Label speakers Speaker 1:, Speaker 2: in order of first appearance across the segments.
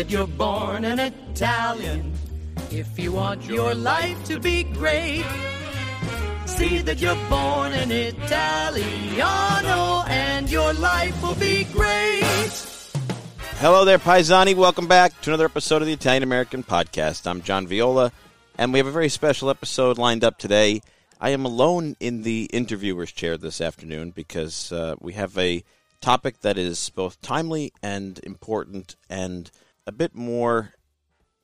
Speaker 1: that you're born an Italian. If you want your life to be great, see that you're born an Italiano and your life will be great.
Speaker 2: Hello there, Paisani. Welcome back to another episode of the Italian American Podcast. I'm John Viola, and we have a very special episode lined up today. I am alone in the interviewer's chair this afternoon because uh, we have a topic that is both timely and important and a bit more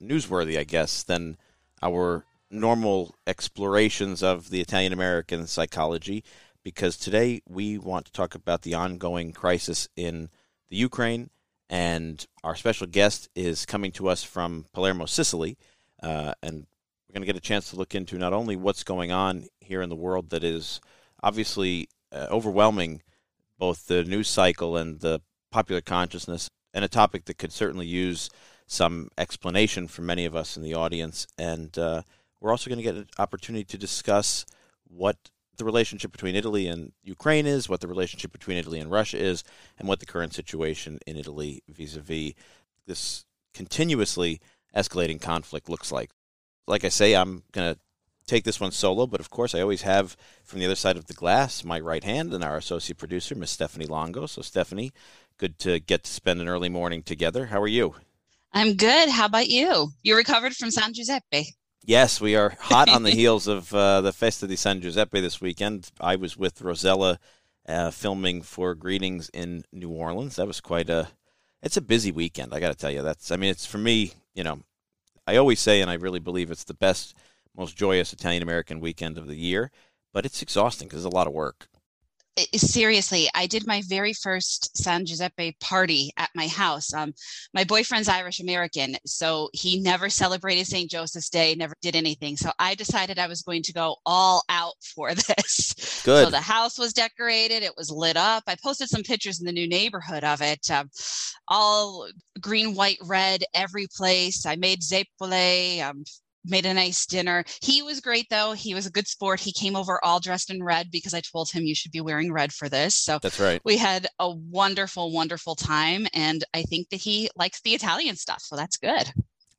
Speaker 2: newsworthy, I guess, than our normal explorations of the Italian American psychology. Because today we want to talk about the ongoing crisis in the Ukraine, and our special guest is coming to us from Palermo, Sicily, uh, and we're going to get a chance to look into not only what's going on here in the world that is obviously uh, overwhelming both the news cycle and the popular consciousness, and a topic that could certainly use some explanation for many of us in the audience. And uh, we're also going to get an opportunity to discuss what the relationship between Italy and Ukraine is, what the relationship between Italy and Russia is, and what the current situation in Italy vis a vis this continuously escalating conflict looks like. Like I say, I'm going to take this one solo, but of course, I always have from the other side of the glass my right hand and our associate producer, Miss Stephanie Longo. So, Stephanie, good to get to spend an early morning together. How are you?
Speaker 3: I'm good. How about you? You recovered from San Giuseppe?
Speaker 2: Yes, we are hot on the heels of uh, the Festa di San Giuseppe this weekend. I was with Rosella uh, filming for Greetings in New Orleans. That was quite a. It's a busy weekend. I got to tell you. That's. I mean, it's for me. You know, I always say, and I really believe it's the best most joyous Italian American weekend of the year, but it's exhausting because it's a lot of work.
Speaker 3: Seriously, I did my very first San Giuseppe party at my house. Um, my boyfriend's Irish American, so he never celebrated St. Joseph's Day, never did anything. So I decided I was going to go all out for this.
Speaker 2: Good.
Speaker 3: So the house was decorated, it was lit up. I posted some pictures in the new neighborhood of it, um, all green, white, red, every place. I made zeppole, um, made a nice dinner. He was great though. He was a good sport. He came over all dressed in red because I told him you should be wearing red for this. So
Speaker 2: that's right.
Speaker 3: We had a wonderful, wonderful time, and I think that he likes the Italian stuff, so that's good.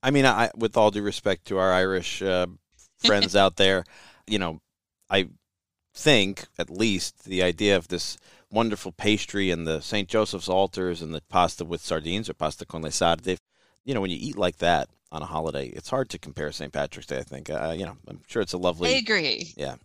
Speaker 2: I mean, I, with all due respect to our Irish uh, friends out there, you know, I think at least the idea of this wonderful pastry and the St. Joseph's altars and the pasta with sardines or pasta con le sarde, you know, when you eat like that, on a holiday. It's hard to compare St. Patrick's Day. I think uh, you know. I'm sure it's a lovely.
Speaker 3: I agree.
Speaker 2: Yeah.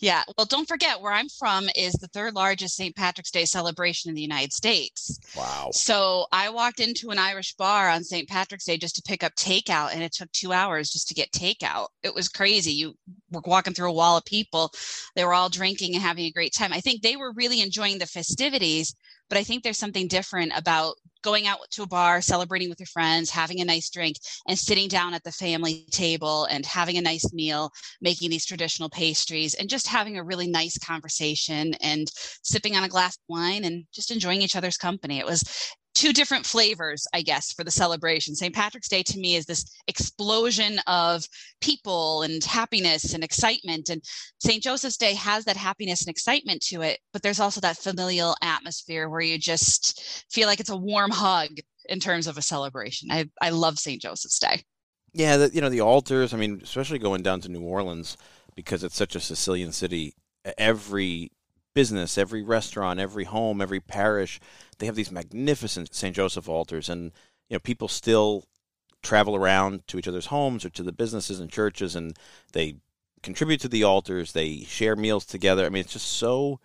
Speaker 3: Yeah. Well, don't forget where I'm from is the third largest St. Patrick's Day celebration in the United States.
Speaker 2: Wow.
Speaker 3: So I walked into an Irish bar on St. Patrick's Day just to pick up takeout, and it took two hours just to get takeout. It was crazy. You were walking through a wall of people. They were all drinking and having a great time. I think they were really enjoying the festivities, but I think there's something different about going out to a bar, celebrating with your friends, having a nice drink, and sitting down at the family table and having a nice meal, making these traditional pastries, and just having a really nice conversation and sipping on a glass of wine and just enjoying each other's company. It was two different flavors, I guess, for the celebration. St. Patrick's Day to me is this explosion of people and happiness and excitement. And St. Joseph's Day has that happiness and excitement to it, but there's also that familial atmosphere where you just feel like it's a warm hug in terms of a celebration. I, I love St. Joseph's Day.
Speaker 2: Yeah, the, you know, the altars, I mean, especially going down to New Orleans because it's such a Sicilian city, every business, every restaurant, every home, every parish, they have these magnificent St. Joseph altars, and you know people still travel around to each other's homes or to the businesses and churches, and they contribute to the altars. They share meals together. I mean, it's just so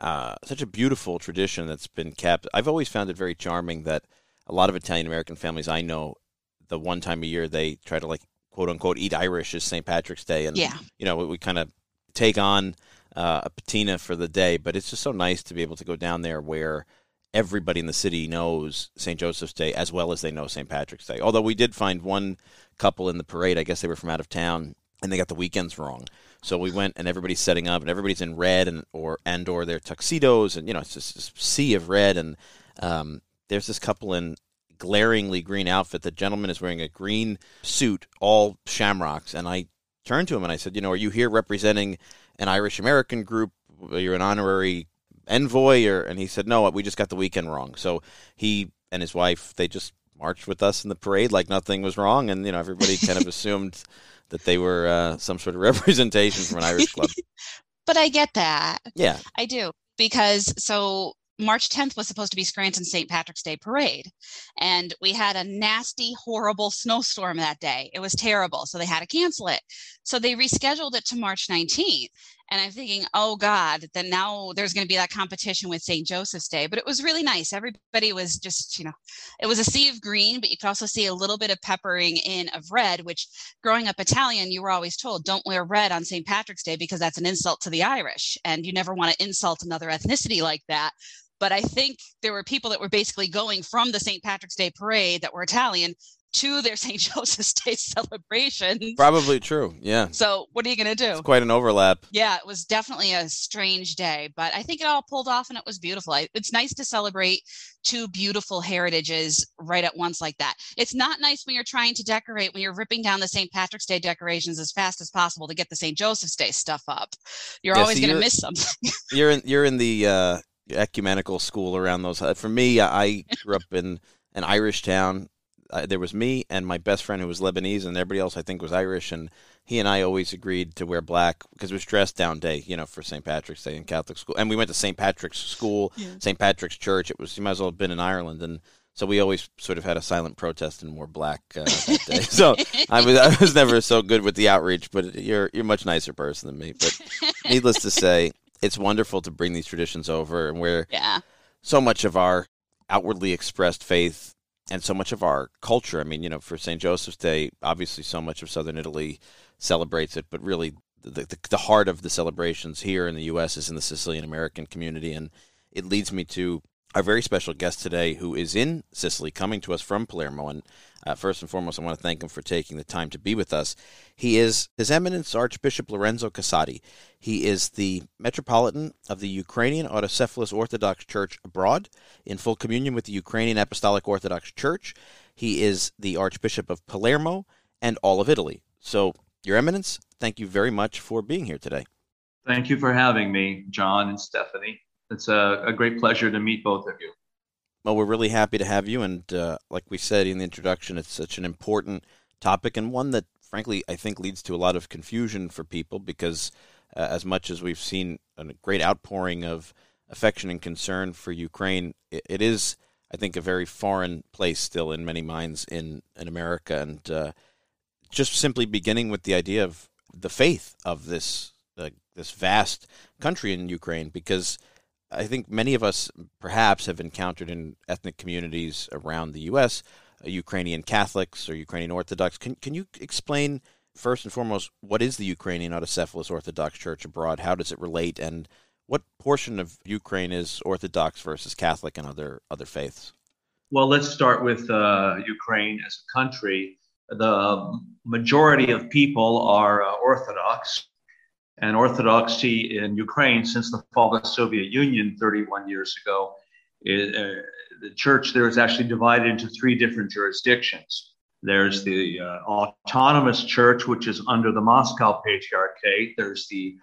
Speaker 2: uh, such a beautiful tradition that's been kept. I've always found it very charming that a lot of Italian American families I know, the one time a year they try to like quote unquote eat Irish is St. Patrick's Day, and
Speaker 3: yeah.
Speaker 2: you know we, we kind of take on uh, a patina for the day. But it's just so nice to be able to go down there where everybody in the city knows St. Joseph's Day as well as they know St. Patrick's Day. Although we did find one couple in the parade, I guess they were from out of town, and they got the weekends wrong. So we went and everybody's setting up and everybody's in red and or and or their tuxedos and you know it's just this sea of red and um, there's this couple in glaringly green outfit. The gentleman is wearing a green suit, all shamrocks, and I turned to him and I said, you know, are you here representing an Irish American group? You're an honorary envoy, or and he said, no, we just got the weekend wrong. So he and his wife they just marched with us in the parade like nothing was wrong, and you know everybody kind of assumed that they were uh, some sort of representation from an Irish club.
Speaker 3: but I get that.
Speaker 2: Yeah,
Speaker 3: I do because so March 10th was supposed to be Scranton St. Patrick's Day parade. And we had a nasty, horrible snowstorm that day. It was terrible. So they had to cancel it. So they rescheduled it to March 19th. And I'm thinking, oh God, then now there's going to be that competition with St. Joseph's Day. But it was really nice. Everybody was just, you know, it was a sea of green, but you could also see a little bit of peppering in of red, which growing up Italian, you were always told don't wear red on St. Patrick's Day because that's an insult to the Irish. And you never want to insult another ethnicity like that. But I think there were people that were basically going from the St. Patrick's Day parade that were Italian to their St. Joseph's Day celebration.
Speaker 2: Probably true. Yeah.
Speaker 3: So what are you going to do?
Speaker 2: It's quite an overlap.
Speaker 3: Yeah, it was definitely a strange day, but I think it all pulled off and it was beautiful. It's nice to celebrate two beautiful heritages right at once like that. It's not nice when you're trying to decorate when you're ripping down the St. Patrick's Day decorations as fast as possible to get the St. Joseph's Day stuff up. You're yeah, always so going to miss something.
Speaker 2: you're in you're in the uh ecumenical school around those. For me, I grew up in an Irish town. Uh, there was me and my best friend who was Lebanese, and everybody else I think was Irish. And he and I always agreed to wear black because it was dress down day, you know, for St. Patrick's Day in Catholic school. And we went to St. Patrick's school, yeah. St. Patrick's Church. It was you might as well have been in Ireland, and so we always sort of had a silent protest and wore black uh, that day. so I was I was never so good with the outreach, but you're you're a much nicer person than me. But needless to say, it's wonderful to bring these traditions over and where
Speaker 3: yeah.
Speaker 2: so much of our outwardly expressed faith and so much of our culture. I mean, you know, for St. Joseph's Day, obviously so much of Southern Italy celebrates it, but really the, the, the heart of the celebrations here in the U.S. is in the Sicilian American community. And it leads me to our very special guest today, who is in Sicily, coming to us from Palermo. And uh, first and foremost, I want to thank him for taking the time to be with us. He is His Eminence Archbishop Lorenzo Casati. He is the Metropolitan of the Ukrainian Autocephalous Orthodox Church abroad, in full communion with the Ukrainian Apostolic Orthodox Church. He is the Archbishop of Palermo and all of Italy. So, Your Eminence, thank you very much for being here today.
Speaker 4: Thank you for having me, John and Stephanie it's a, a great pleasure to meet both of you.
Speaker 2: Well, we're really happy to have you. And uh, like we said in the introduction, it's such an important topic and one that, frankly, I think leads to a lot of confusion for people because, uh, as much as we've seen a great outpouring of affection and concern for Ukraine, it, it is, I think, a very foreign place still in many minds in, in America. And uh, just simply beginning with the idea of the faith of this uh, this vast country in Ukraine, because I think many of us perhaps have encountered in ethnic communities around the U.S. Uh, Ukrainian Catholics or Ukrainian Orthodox. Can can you explain first and foremost what is the Ukrainian Autocephalous Orthodox Church abroad? How does it relate, and what portion of Ukraine is Orthodox versus Catholic and other other faiths?
Speaker 4: Well, let's start with uh, Ukraine as a country. The majority of people are uh, Orthodox, and Orthodoxy in Ukraine since the fall of the Soviet Union 31 years ago. It, uh, the church there is actually divided into three different jurisdictions. There's the uh, autonomous church, which is under the Moscow Patriarchate. There's the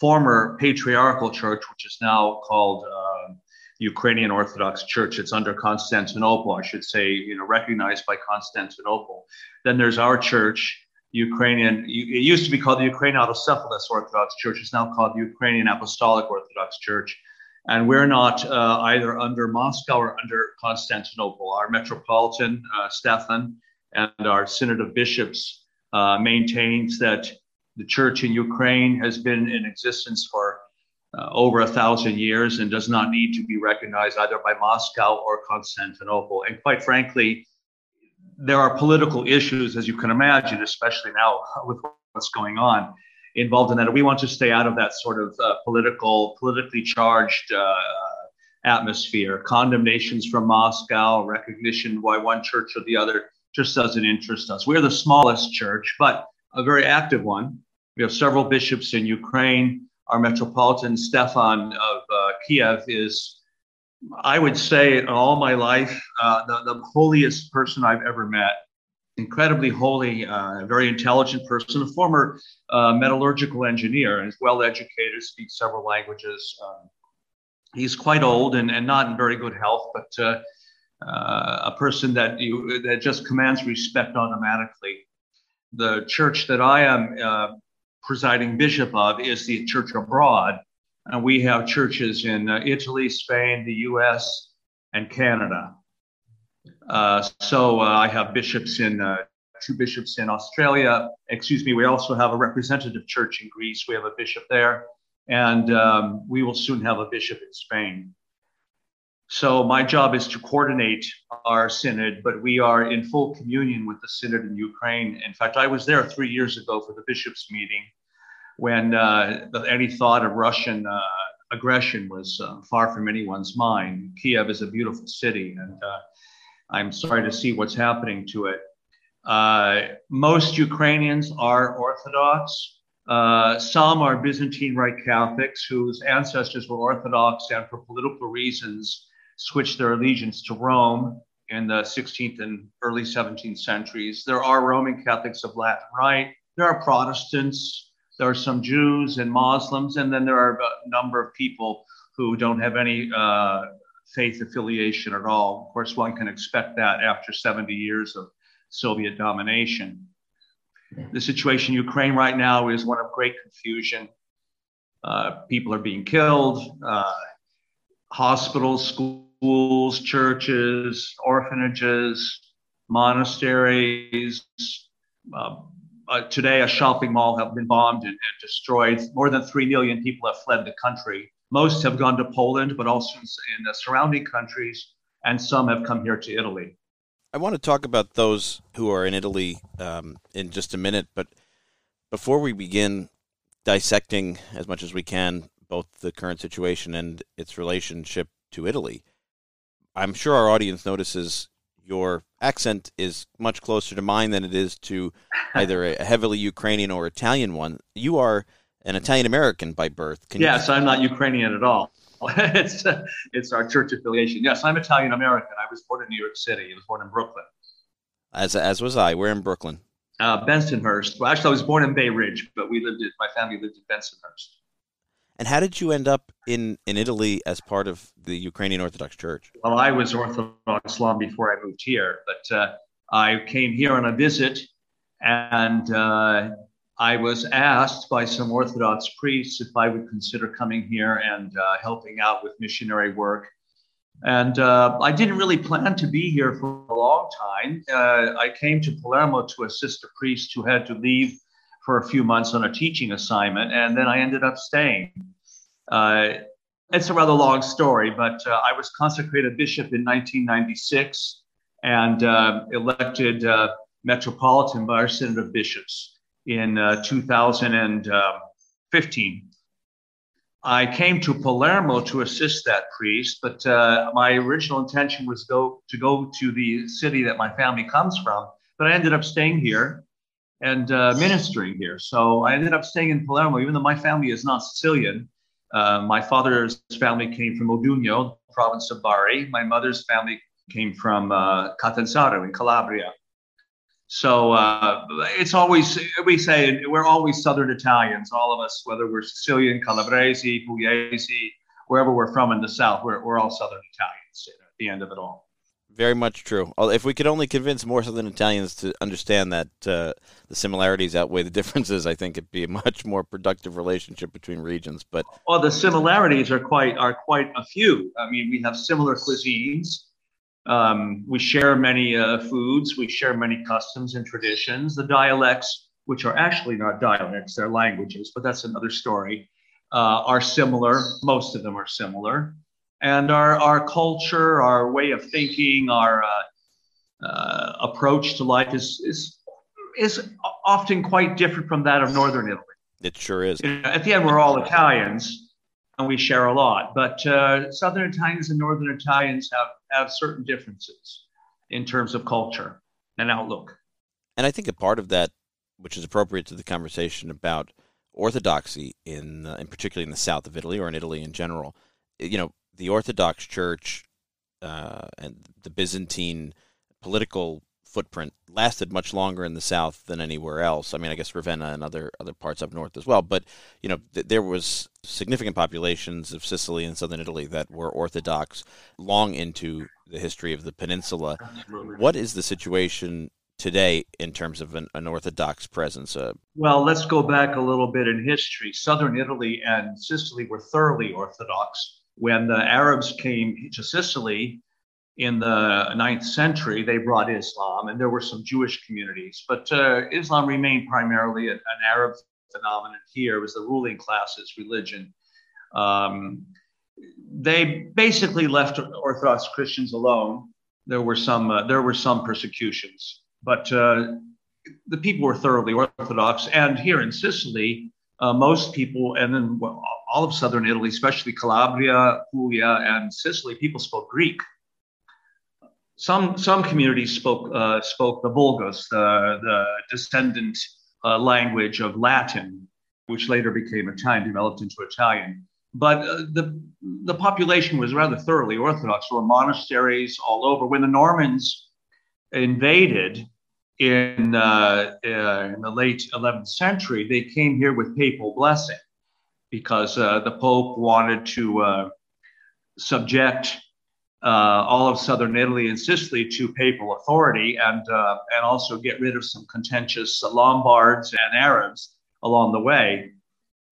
Speaker 4: former patriarchal church, which is now called uh, Ukrainian Orthodox Church. It's under Constantinople, I should say, you know, recognized by Constantinople. Then there's our church, Ukrainian, it used to be called the Ukrainian Autocephalous Orthodox Church. It's now called the Ukrainian Apostolic Orthodox Church. And we're not uh, either under Moscow or under Constantinople. Our Metropolitan, uh, Stefan, and our Synod of Bishops uh, maintains that the church in Ukraine has been in existence for uh, over a thousand years and does not need to be recognized either by Moscow or Constantinople. And quite frankly, there are political issues, as you can imagine, especially now with what's going on involved in that. We want to stay out of that sort of uh, political, politically charged uh, atmosphere. Condemnations from Moscow, recognition by one church or the other just doesn't interest us. We're the smallest church, but a very active one. We have several bishops in Ukraine. Our Metropolitan Stefan of uh, Kiev is I would say in all my life, uh, the, the holiest person I've ever met. Incredibly holy, uh, very intelligent person, a former uh, metallurgical engineer, is well educated, speaks several languages. Um, he's quite old and, and not in very good health, but uh, uh, a person that you that just commands respect automatically. The church that I am uh, presiding bishop of is the church abroad, and we have churches in uh, Italy, Spain, the U.S., and Canada. Uh, so uh, I have bishops in uh, two bishops in Australia. Excuse me. We also have a representative church in Greece. We have a bishop there, and um, we will soon have a bishop in Spain. So my job is to coordinate our synod, but we are in full communion with the synod in Ukraine. In fact, I was there three years ago for the bishops' meeting when uh, any thought of Russian uh, aggression was uh, far from anyone's mind. Kiev is a beautiful city, and uh, I'm sorry to see what's happening to it. Uh, most Ukrainians are Orthodox. Uh, some are Byzantine Rite Catholics whose ancestors were Orthodox and for political reasons switched their allegiance to Rome in the 16th and early 17th centuries. There are Roman Catholics of Latin Rite. There are Protestants. There are some Jews and Muslims. And then there are a number of people who don't have any uh, faith affiliation at all. Of course, one can expect that after 70 years of Soviet domination. The situation in Ukraine right now is one of great confusion. Uh, people are being killed. Uh, hospitals, schools, churches, orphanages, monasteries. Uh, uh, today, a shopping mall have been bombed and, and, destroyed. More than 3 million people have fled the country. Most have gone to Poland, but also in the surrounding countries, and some have come here to Italy.
Speaker 2: I want to talk about those who are in Italy um, in just a minute, but before we begin dissecting as much as we can both the current situation and its relationship to Italy. I'm sure our audience notices your accent is much closer to mine than it is to either a heavily Ukrainian or Italian one. You are an Italian American by birth.
Speaker 4: Can yes, you... I'm not Ukrainian at all. it's uh, it's our church affiliation. Yes, I'm Italian American. I was born in New York City. I was born in Brooklyn.
Speaker 2: As as was I. We're in Brooklyn.
Speaker 4: Uh, Bensonhurst. Well, actually, I was born in Bay Ridge, but we lived in my family lived in Bensonhurst.
Speaker 2: And how did you end up in, in Italy as part of the Ukrainian Orthodox Church?
Speaker 4: Well, I was Orthodox long before I moved here, but uh, I came here on a visit and uh, I was asked by some Orthodox priests if I would consider coming here and uh, helping out with missionary work. And uh, I didn't really plan to be here for a long time. Uh, I came to Palermo to assist a priest who had to leave for a few months on a teaching assignment, and then I ended up staying. Uh, it's a rather long story, but uh, I was consecrated bishop in 1996 and uh, elected uh, metropolitan by our Synod of Bishops in uh, 2015. I came to Palermo to assist that priest, but uh, my original intention was go to go to the city that my family comes from. But I ended up staying here and ministering here. So I ended up staying in Palermo, even though my family is not Sicilian. Uh, my father's family came from Modugno, province of Bari. My mother's family came from uh, Catanzaro in Calabria. So uh, it's always, we say, we're always Southern Italians, all of us, whether we're Sicilian, Calabrese, Pugliese, wherever we're from in the South, we're, we're all Southern Italians at the end of it all.
Speaker 2: Very much true. If we could only convince more Southern Italians to understand that uh, the similarities outweigh the differences, I think it'd be a much more productive relationship between regions. But
Speaker 4: well, the similarities are quite are quite a few. I mean, we have similar cuisines. Um, we share many uh, foods. We share many customs and traditions. The dialects, which are actually not dialects, they're languages, but that's another story, uh, are similar. Most of them are similar and our, our culture, our way of thinking, our uh, uh, approach to life is, is, is often quite different from that of Northern Italy.
Speaker 2: It sure is.
Speaker 4: At the end, we're all Italians and we share a lot, but uh, Southern Italians and Northern Italians have, have certain differences in terms of culture and outlook.
Speaker 2: And I think a part of that, which is appropriate to the conversation about orthodoxy in, uh, in particularly in the south of Italy or in Italy in general, you know, the Orthodox Church uh, and the Byzantine political footprint lasted much longer in the south than anywhere else. I mean, I guess Ravenna and other other parts up north as well. But you know, th- there was significant populations of Sicily and southern Italy that were Orthodox long into the history of the peninsula. What is the situation today in terms of an, an Orthodox presence? Uh,
Speaker 4: Well, let's go back a little bit in history. Southern Italy and Sicily were thoroughly Orthodox. When the Arabs came to Sicily in the ninth century, they brought Islam, and there were some Jewish communities. But uh, Islam remained primarily an, an Arab phenomenon here. It was the ruling class's religion. Um, they basically left Orthodox Christians alone. There were some uh, there were some persecutions, but uh, the people were thoroughly Orthodox. And here in Sicily, uh, most people, and then well, all of southern Italy, especially Calabria, Puglia, and Sicily, people spoke Greek. Some some communities spoke uh, spoke the Vulgus, the the descendant uh, language of Latin, which later became Italian, developed into Italian. But uh, the the population was rather thoroughly Orthodox. There were monasteries all over. When the Normans invaded in, uh, uh, in the late 11th century, they came here with papal blessing because uh, the Pope wanted to uh, subject uh, all of southern Italy and Sicily to papal authority and, uh, and also get rid of some contentious Lombards and Arabs along the way.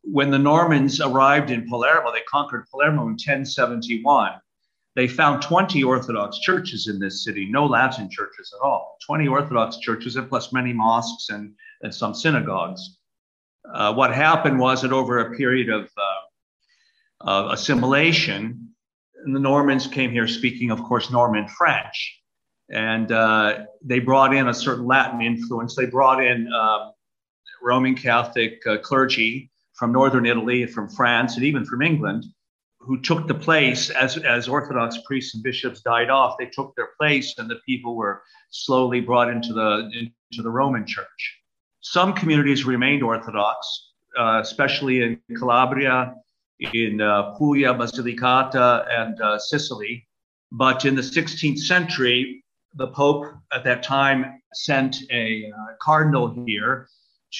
Speaker 4: When the Normans arrived in Palermo, they conquered Palermo in 1071 they found 20 Orthodox churches in this city, no Latin churches at all. 20 Orthodox churches, and plus many mosques and, and some synagogues. Uh, what happened was that over a period of, uh, assimilation, the Normans came here speaking, of course, Norman French. And uh, they brought in a certain Latin influence. They brought in um, Roman Catholic uh, clergy from northern Italy, from France, and even from England who took the place as, as Orthodox priests and bishops died off, they took their place and the people were slowly brought into the, into the Roman church. Some communities remained Orthodox, uh, especially in Calabria, in uh, Puglia, Basilicata, and uh, Sicily. But in the 16th century, the Pope at that time sent a uh, cardinal here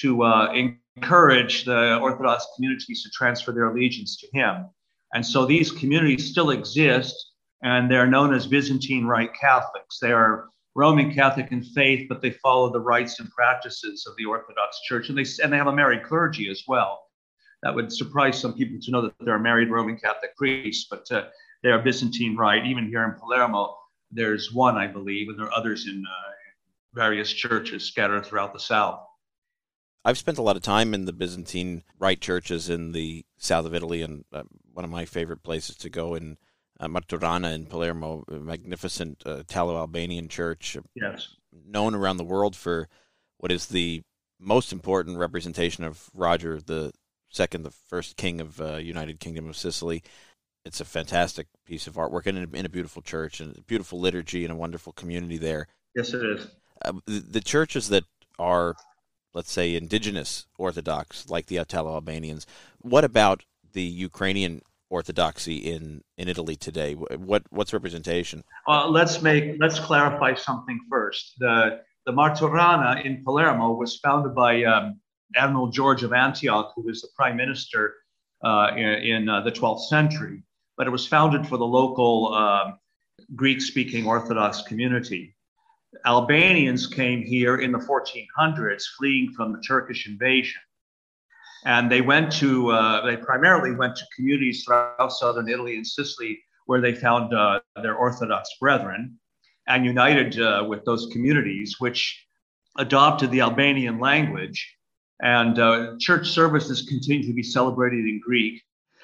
Speaker 4: to uh, encourage the Orthodox communities to transfer their allegiance to him. And so these communities still exist, and they're known as Byzantine Rite Catholics. They are Roman Catholic in faith, but they follow the rites and practices of the Orthodox Church, and they and they have a married clergy as well. That would surprise some people to know that there are married Roman Catholic priests, but uh, they are Byzantine Rite. Even here in Palermo, there's one, I believe, and there are others in uh, various churches scattered throughout the south.
Speaker 2: I've spent a lot of time in the Byzantine Rite churches in the south of Italy, and uh, one of my favorite places to go in uh, Martorana in Palermo, a magnificent uh, Italo-Albanian church,
Speaker 4: Yes.
Speaker 2: known around the world for what is the most important representation of Roger the Second, the first king of uh, United Kingdom of Sicily. It's a fantastic piece of artwork and in a, in a beautiful church and a beautiful liturgy and a wonderful community there.
Speaker 4: Yes, it is.
Speaker 2: Uh, the, the churches that are, let's say, indigenous Orthodox, like the Italo Albanians, what about the Ukrainian Orthodoxy in, in Italy today? What what's representation?
Speaker 4: Uh, let's make let's clarify something first. The the Martorana in Palermo was founded by um, Admiral George of Antioch, who was the prime minister uh, in, in uh, the 12th century. But it was founded for the local uh, Greek-speaking Orthodox community. Albanians came here in the 1400s, fleeing from the Turkish invasion and they went to uh, they primarily went to communities throughout southern italy and sicily where they found uh, their orthodox brethren and united uh, with those communities which adopted the albanian language. And uh, church services continued to be celebrated in greek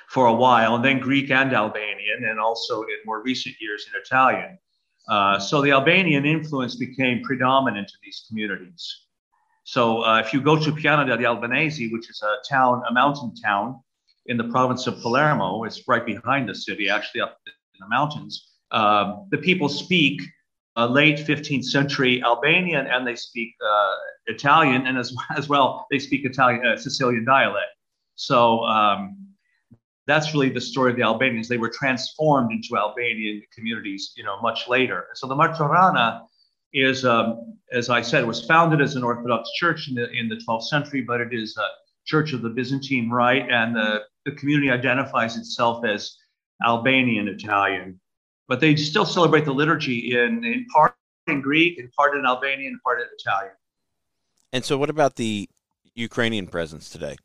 Speaker 4: for a while and then greek and albanian and also in more recent years in italian. Uh, so the albanian influence became predominant in these communities so uh, if you go to Piana degli Albanesi, which is a town, a mountain town in the province of Palermo, it's right behind the city, actually up in the mountains. Uh, the people speak uh, late 15th century Albanian and they speak uh, Italian, and as, as well they speak Italian uh, Sicilian dialect. So um, that's really the story of the Albanians. They were transformed into Albanian communities, you know, much later. So the Martorana is, um, as I said, was founded as an Orthodox church in the, in the 12th century, but it is a church of the Byzantine Rite, and the, the community identifies itself as Albanian Italian. But they still celebrate the liturgy in, in part in Greek, in part in Albanian, and part in Italian.
Speaker 2: And so, what about the Ukrainian presence today?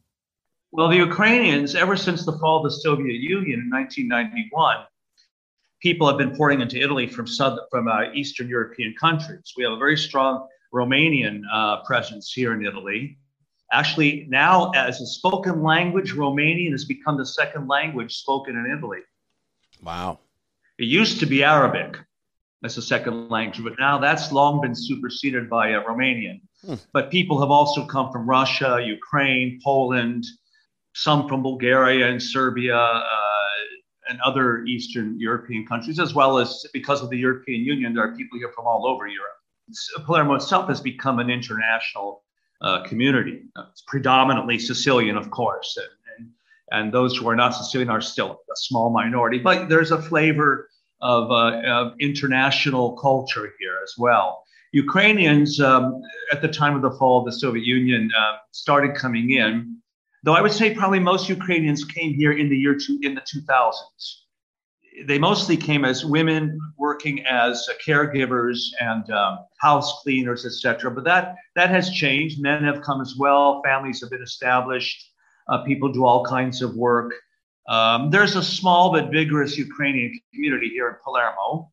Speaker 4: Well, the Ukrainians, ever since the fall of the Soviet Union in 1991, people have been pouring into Italy from southern, from uh, Eastern European countries. We have a very strong Romanian uh, presence here in Italy. Actually, now as a spoken language, Romanian has become the second language spoken in Italy.
Speaker 2: Wow.
Speaker 4: It used to be Arabic as a second language, but now that's long been superseded by uh, Romanian. Hmm. But people have also come from Russia, Ukraine, Poland, some from Bulgaria and Serbia, uh, and other Eastern European countries, as well as because of the European Union, there are people here from all over Europe. Palermo itself has become an international uh, community. It's predominantly Sicilian, of course, and, and, and, those who are not Sicilian are still a small minority, but there's a flavor of, uh, of international culture here as well. Ukrainians, um, at the time of the fall of the Soviet Union, uh, started coming in Though I would say probably most Ukrainians came here in the year two, in the 2000s. They mostly came as women working as caregivers and um, house cleaners, etc. But that that has changed. Men have come as well. Families have been established. Uh, people do all kinds of work. Um, there's a small but vigorous Ukrainian community here in Palermo.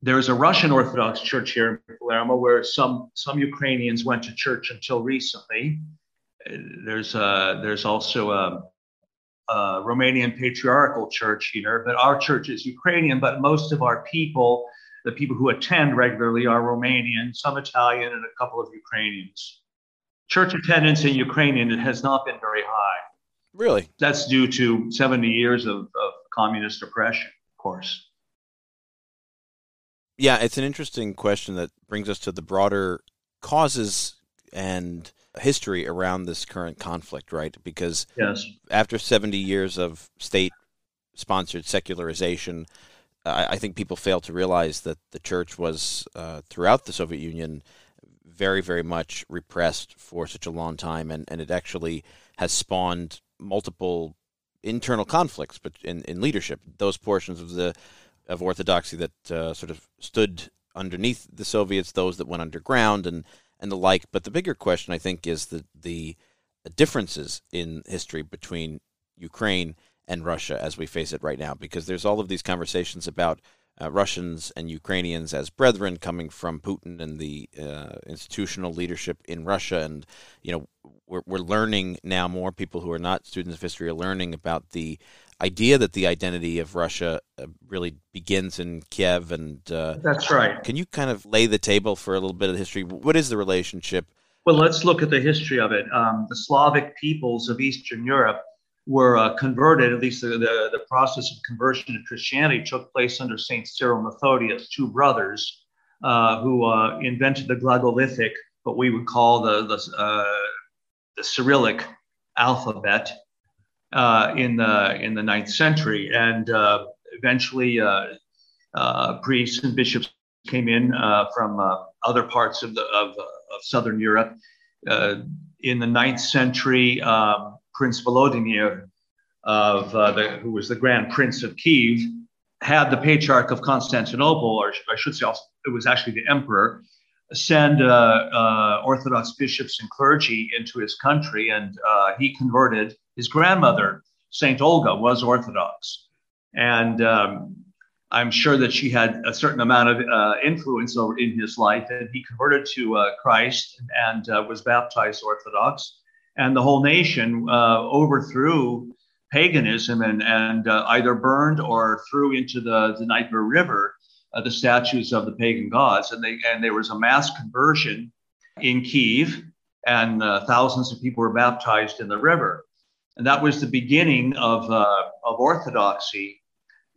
Speaker 4: There's a Russian Orthodox church here in Palermo where some some Ukrainians went to church until recently there's uh, there's also a, a, Romanian patriarchal church here, but our church is Ukrainian. But most of our people, the people who attend regularly, are Romanian, some Italian, and a couple of Ukrainians. Church attendance in Ukrainian has not been very high.
Speaker 2: Really?
Speaker 4: That's due to 70 years of, of communist oppression, of course.
Speaker 2: Yeah, it's an interesting question that brings us to the broader causes and history around this current conflict, right? Because
Speaker 4: yes.
Speaker 2: after 70 years of state sponsored secularization, I, I, think people fail to realize that the church was, uh, throughout the Soviet Union, very, very much repressed for such a long time, and, and it actually has spawned multiple internal conflicts but in, in leadership. Those portions of the of orthodoxy that uh, sort of stood underneath the Soviets, those that went underground, and and the like. But the bigger question, I think, is the the differences in history between Ukraine and Russia as we face it right now, because there's all of these conversations about uh, Russians and Ukrainians as brethren coming from Putin and the uh, institutional leadership in Russia, and you know we're we're learning now more people who are not students of history are learning about the idea that the identity of Russia uh, really begins in Kiev. And
Speaker 4: uh, that's right.
Speaker 2: Can you kind of lay the table for a little bit of the history? What is the relationship?
Speaker 4: Well, let's look at the history of it. Um, the Slavic peoples of Eastern Europe were uh, converted, at least the, the, the, process of conversion to Christianity took place under St. Cyril Methodius, two brothers uh, who uh, invented the Glagolitic, what we would call the, the, uh, the Cyrillic alphabet uh, in the in the ninth century, and uh, eventually uh, uh, priests and bishops came in from other parts of the of, of southern Europe. in the ninth century, um, Prince Volodymyr, of the, who was the Grand Prince of Kiev, had the Patriarch of Constantinople, or I should say, also, it was actually the Emperor, send uh, uh, Orthodox bishops and clergy into his country, and uh, he converted his grandmother, Saint Olga, was Orthodox, and um, I'm sure that she had a certain amount of uh, influence over in his life, and he converted to uh, Christ and uh, was baptized Orthodox, and the whole nation overthrew paganism and, and either burned or threw into the, the Dnieper River uh, the statues of the pagan gods, and they and there was a mass conversion in Kiev, and uh, thousands of people were baptized in the river, and that was the beginning of uh, of orthodoxy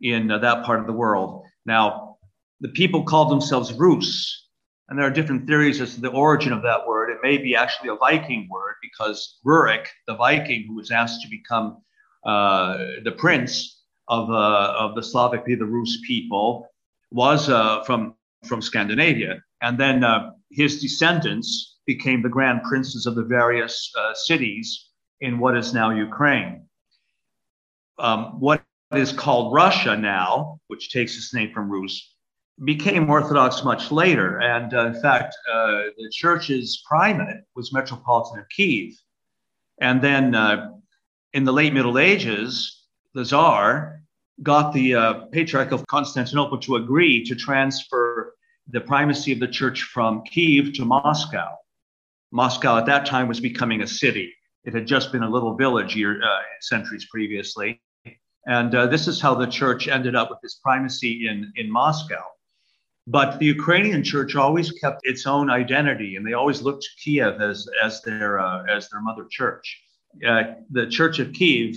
Speaker 4: in uh, that part of the world. Now, the people called themselves Rus, and there are different theories as to the origin of that word. It may be actually a Viking word because Rurik, the Viking who was asked to become uh, the prince of, uh, of the Slavic, the Rus people, was uh, from from Scandinavia, And then uh, his descendants became the grand princes of the various uh, cities in what is now Ukraine. Um, what is called Russia now, which takes its name from Rus, became Orthodox much later. And uh, in fact, uh, the church's primate was Metropolitan of Kiev. And then uh, in the late Middle Ages, the Tsar got the uh, Patriarch of Constantinople to agree to transfer the primacy of the church from Kiev to Moscow. Moscow at that time was becoming a city. It had just been a little village year, uh, centuries previously. And uh, this is how the church ended up with this primacy in, in Moscow. But the Ukrainian church always kept its own identity, and they always looked to Kiev as, as, their, uh, as their mother church. Uh, the Church of Kiev,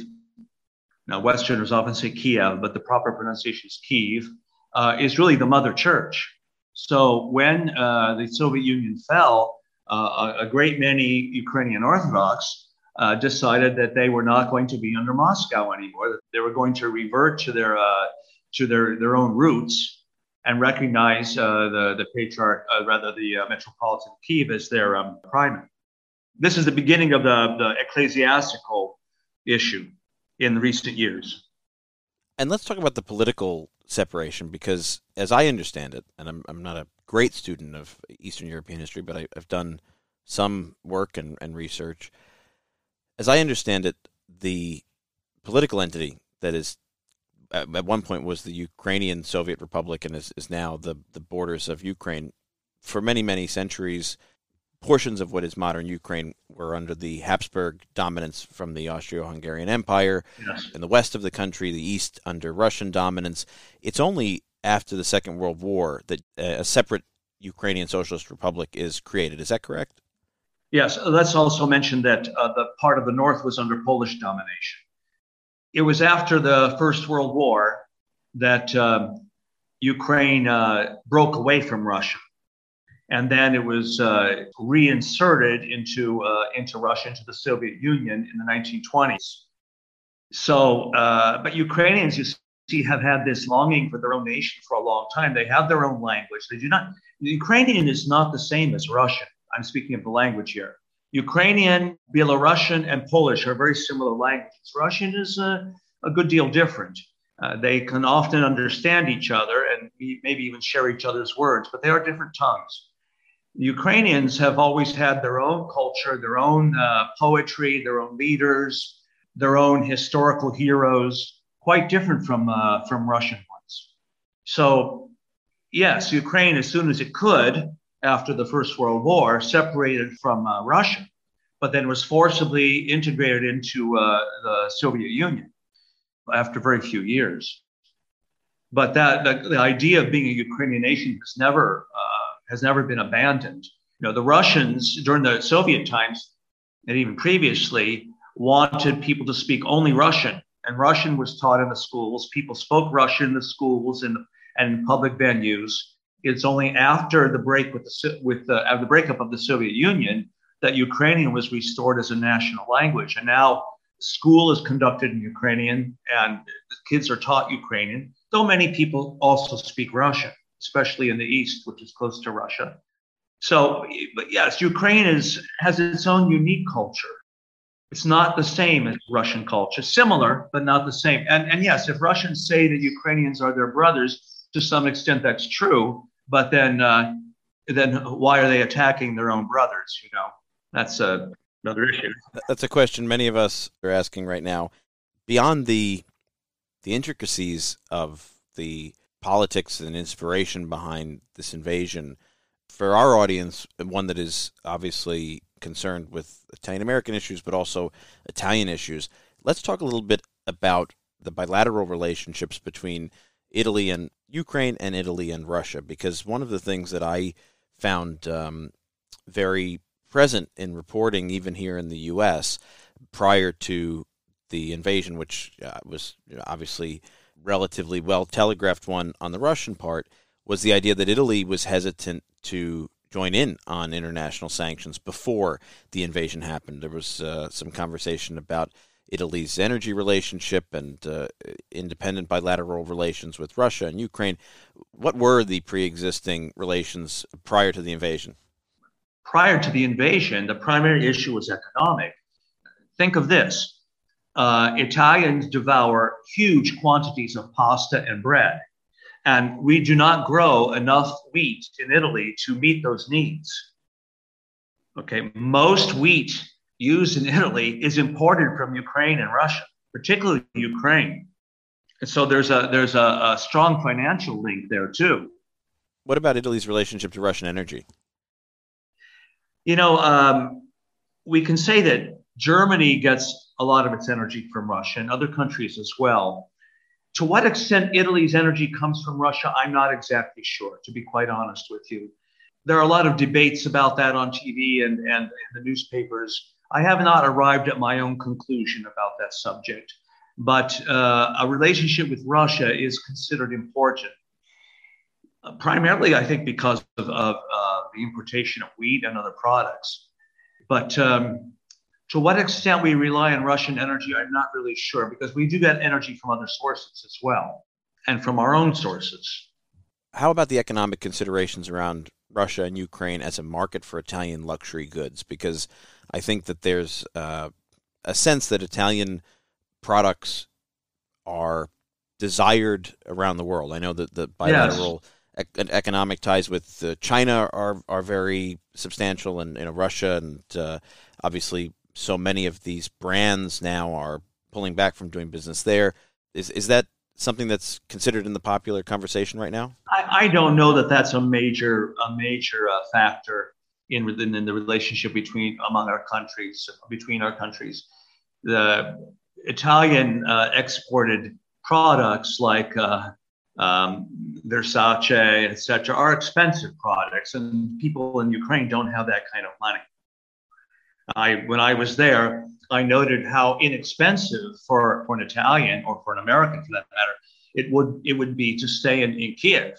Speaker 4: now Westerners often say Kiev, but the proper pronunciation is Kiev, uh, is really the mother church. So when uh, the Soviet Union fell, uh, a, a, great many Ukrainian Orthodox uh, decided that they were not going to be under Moscow anymore. That they were going to revert to their uh, to their their own roots and recognize uh, the the patriarch, rather the metropolitan Kiev as their um, primate. This is the beginning of the, the ecclesiastical issue in recent years.
Speaker 2: And let's talk about the political separation because, as I understand it, and I'm, I'm not a great student of Eastern European history, but I, have done some work and, and research as I understand it, the political entity that is at one point was the Ukrainian Soviet Republic and is, is now the, the borders of Ukraine. For many, many centuries, portions of what is modern Ukraine were under the Habsburg dominance from the Austro Hungarian Empire. Yes. In the west of the country, the east under Russian dominance. It's only after the Second World War that a separate Ukrainian Socialist Republic is created. Is that correct?
Speaker 4: Yes, let's also mention that uh, the part of the North was under Polish domination. It was after the First World War that um, Ukraine uh, broke away from Russia. And then it was uh, reinserted into, uh, into Russia, into the Soviet Union in the 1920s. So, uh, but Ukrainians, you see, have had this longing for their own nation for a long time. They have their own language. They do not, Ukrainian is not the same as Russian I'm speaking of the language here. Ukrainian, Belarusian, and Polish are very similar languages. Russian is a, a good deal different. Uh, they can often understand each other and maybe even share each other's words, but they are different tongues. Ukrainians have always had their own culture, their own uh, poetry, their own leaders, their own historical heroes, quite different from, uh, from Russian ones. So, yes, Ukraine, as soon as it could, after the First World War, separated from uh, Russia, but then was forcibly integrated into uh, the Soviet Union after very few years. But that the, the idea of being a Ukrainian nation has never uh, has never been abandoned. You know, the Russians during the Soviet times and even previously wanted people to speak only Russian, and Russian was taught in the schools. People spoke Russian in the schools and and public venues it's only after the break with the with the, uh, the breakup of the Soviet Union that Ukrainian was restored as a national language, and now school is conducted in Ukrainian, and kids are taught Ukrainian. Though many people also speak Russian, especially in the east, which is close to Russia. So, but yes, Ukraine is has its own unique culture. It's not the same as Russian culture, similar but not the same. And and yes, if Russians say that Ukrainians are their brothers, to some extent that's true but then uh, then why are they attacking their own brothers? You know, that's a, another issue.
Speaker 2: That's a question many of us are asking right now. Beyond the the intricacies of the politics and inspiration behind this invasion, for our audience, one that is obviously concerned with Italian American issues, but also Italian issues, let's talk a little bit about the bilateral relationships between Italy and Ukraine and Italy and Russia, because one of the things that I found um, very present in reporting, even here in the U.S., prior to the invasion, which uh, was obviously relatively well telegraphed one on the Russian part, was the idea that Italy was hesitant to join in on international sanctions before the invasion happened. There was uh, some conversation about Italy's energy relationship and uh, independent bilateral relations with Russia and Ukraine. What were the pre existing relations prior to the invasion?
Speaker 4: Prior to the invasion, the primary issue was economic. Think of this uh, Italians devour huge quantities of pasta and bread, and we do not grow enough wheat in Italy to meet those needs. Okay, most wheat used in Italy is imported from Ukraine and Russia, particularly Ukraine. And so there's a there's a, a strong financial link there too.
Speaker 2: What about Italy's relationship to Russian energy?
Speaker 4: You know, um, we can say that Germany gets a lot of its energy from Russia and other countries as well. To what extent Italy's energy comes from Russia, I'm not exactly sure, to be quite honest with you. There are a lot of debates about that on TV and, and in the newspapers. I have not arrived at my own conclusion about that subject, but uh, a relationship with Russia is considered important. Uh, primarily, I think, because of, of uh, the importation of wheat and other products. But um, to what extent we rely on Russian energy, I'm not really sure because we do get energy from other sources as well and from our own sources.
Speaker 2: How about the economic considerations around Russia and Ukraine as a market for Italian luxury goods? Because I think that there's uh, a sense that Italian products are desired around the world. I know that the bilateral yes. ec- economic ties with uh, China are are very substantial, and you know Russia and uh, obviously so many of these brands now are pulling back from doing business there. Is is that something that's considered in the popular conversation right now?
Speaker 4: I, I don't know that that's a major a major uh, factor in, in, in the relationship between among our countries between our countries. The Italian uh, exported products like uh, um, Versace, etc., are expensive products, and people in Ukraine don't have that kind of money. I, when I was there, I noted how inexpensive for, for an Italian or for an American, for that matter, it would it would be to stay in, in Kiev,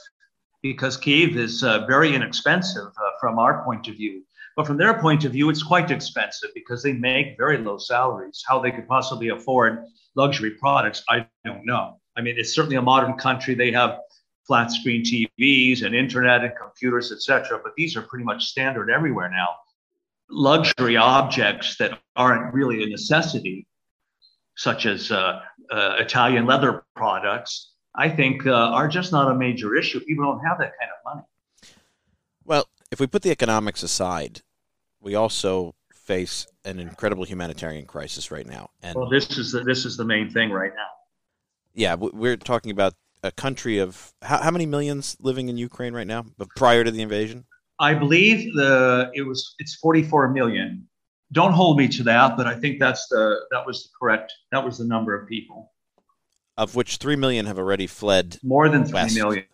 Speaker 4: because Kiev is uh, very inexpensive uh, from our point of view. But from their point of view, it's quite expensive because they make very low salaries. How they could possibly afford luxury products, I don't know. I mean, it's certainly a modern country. They have flat screen TVs and internet and computers, etc. But these are pretty much standard everywhere now luxury objects that aren't really a necessity, such as uh, uh, Italian leather products, I think uh, are just not a major issue. People don't have that kind of money.
Speaker 2: Well, if we put the economics aside, we also face an incredible humanitarian crisis right now.
Speaker 4: And well, this is the, this is the main thing right now.
Speaker 2: Yeah, we're talking about a country of how, how many millions living in Ukraine right now, but prior to the invasion?
Speaker 4: I believe the it was it's 44 million. Don't hold me to that, but I think that's the that was the correct that was the number of people.
Speaker 2: Of which three million have already fled.
Speaker 4: More than three west. million.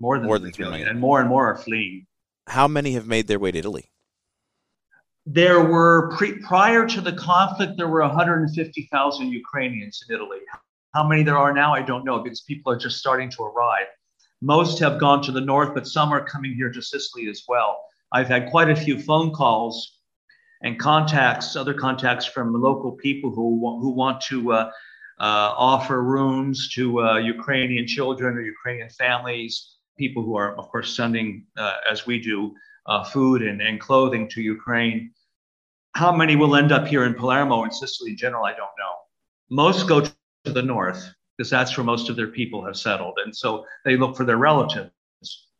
Speaker 4: More than, more than three million. million, and more and more are fleeing.
Speaker 2: How many have made their way to Italy?
Speaker 4: There were pre, prior to the conflict, there were 150,000 Ukrainians in Italy. How many there are now, I don't know, because people are just starting to arrive. Most have gone to the north, but some are coming here to Sicily as well. I've had quite a few phone calls and contacts, other contacts from local people who, who want to uh, uh, offer rooms to uh, Ukrainian children or Ukrainian families, people who are, of course, sending, uh, as we do, uh, food and, and clothing to Ukraine. How many will end up here in Palermo and Sicily in general, I don't know. Most go to the north because that's where most of their people have settled. And so they look for their relatives.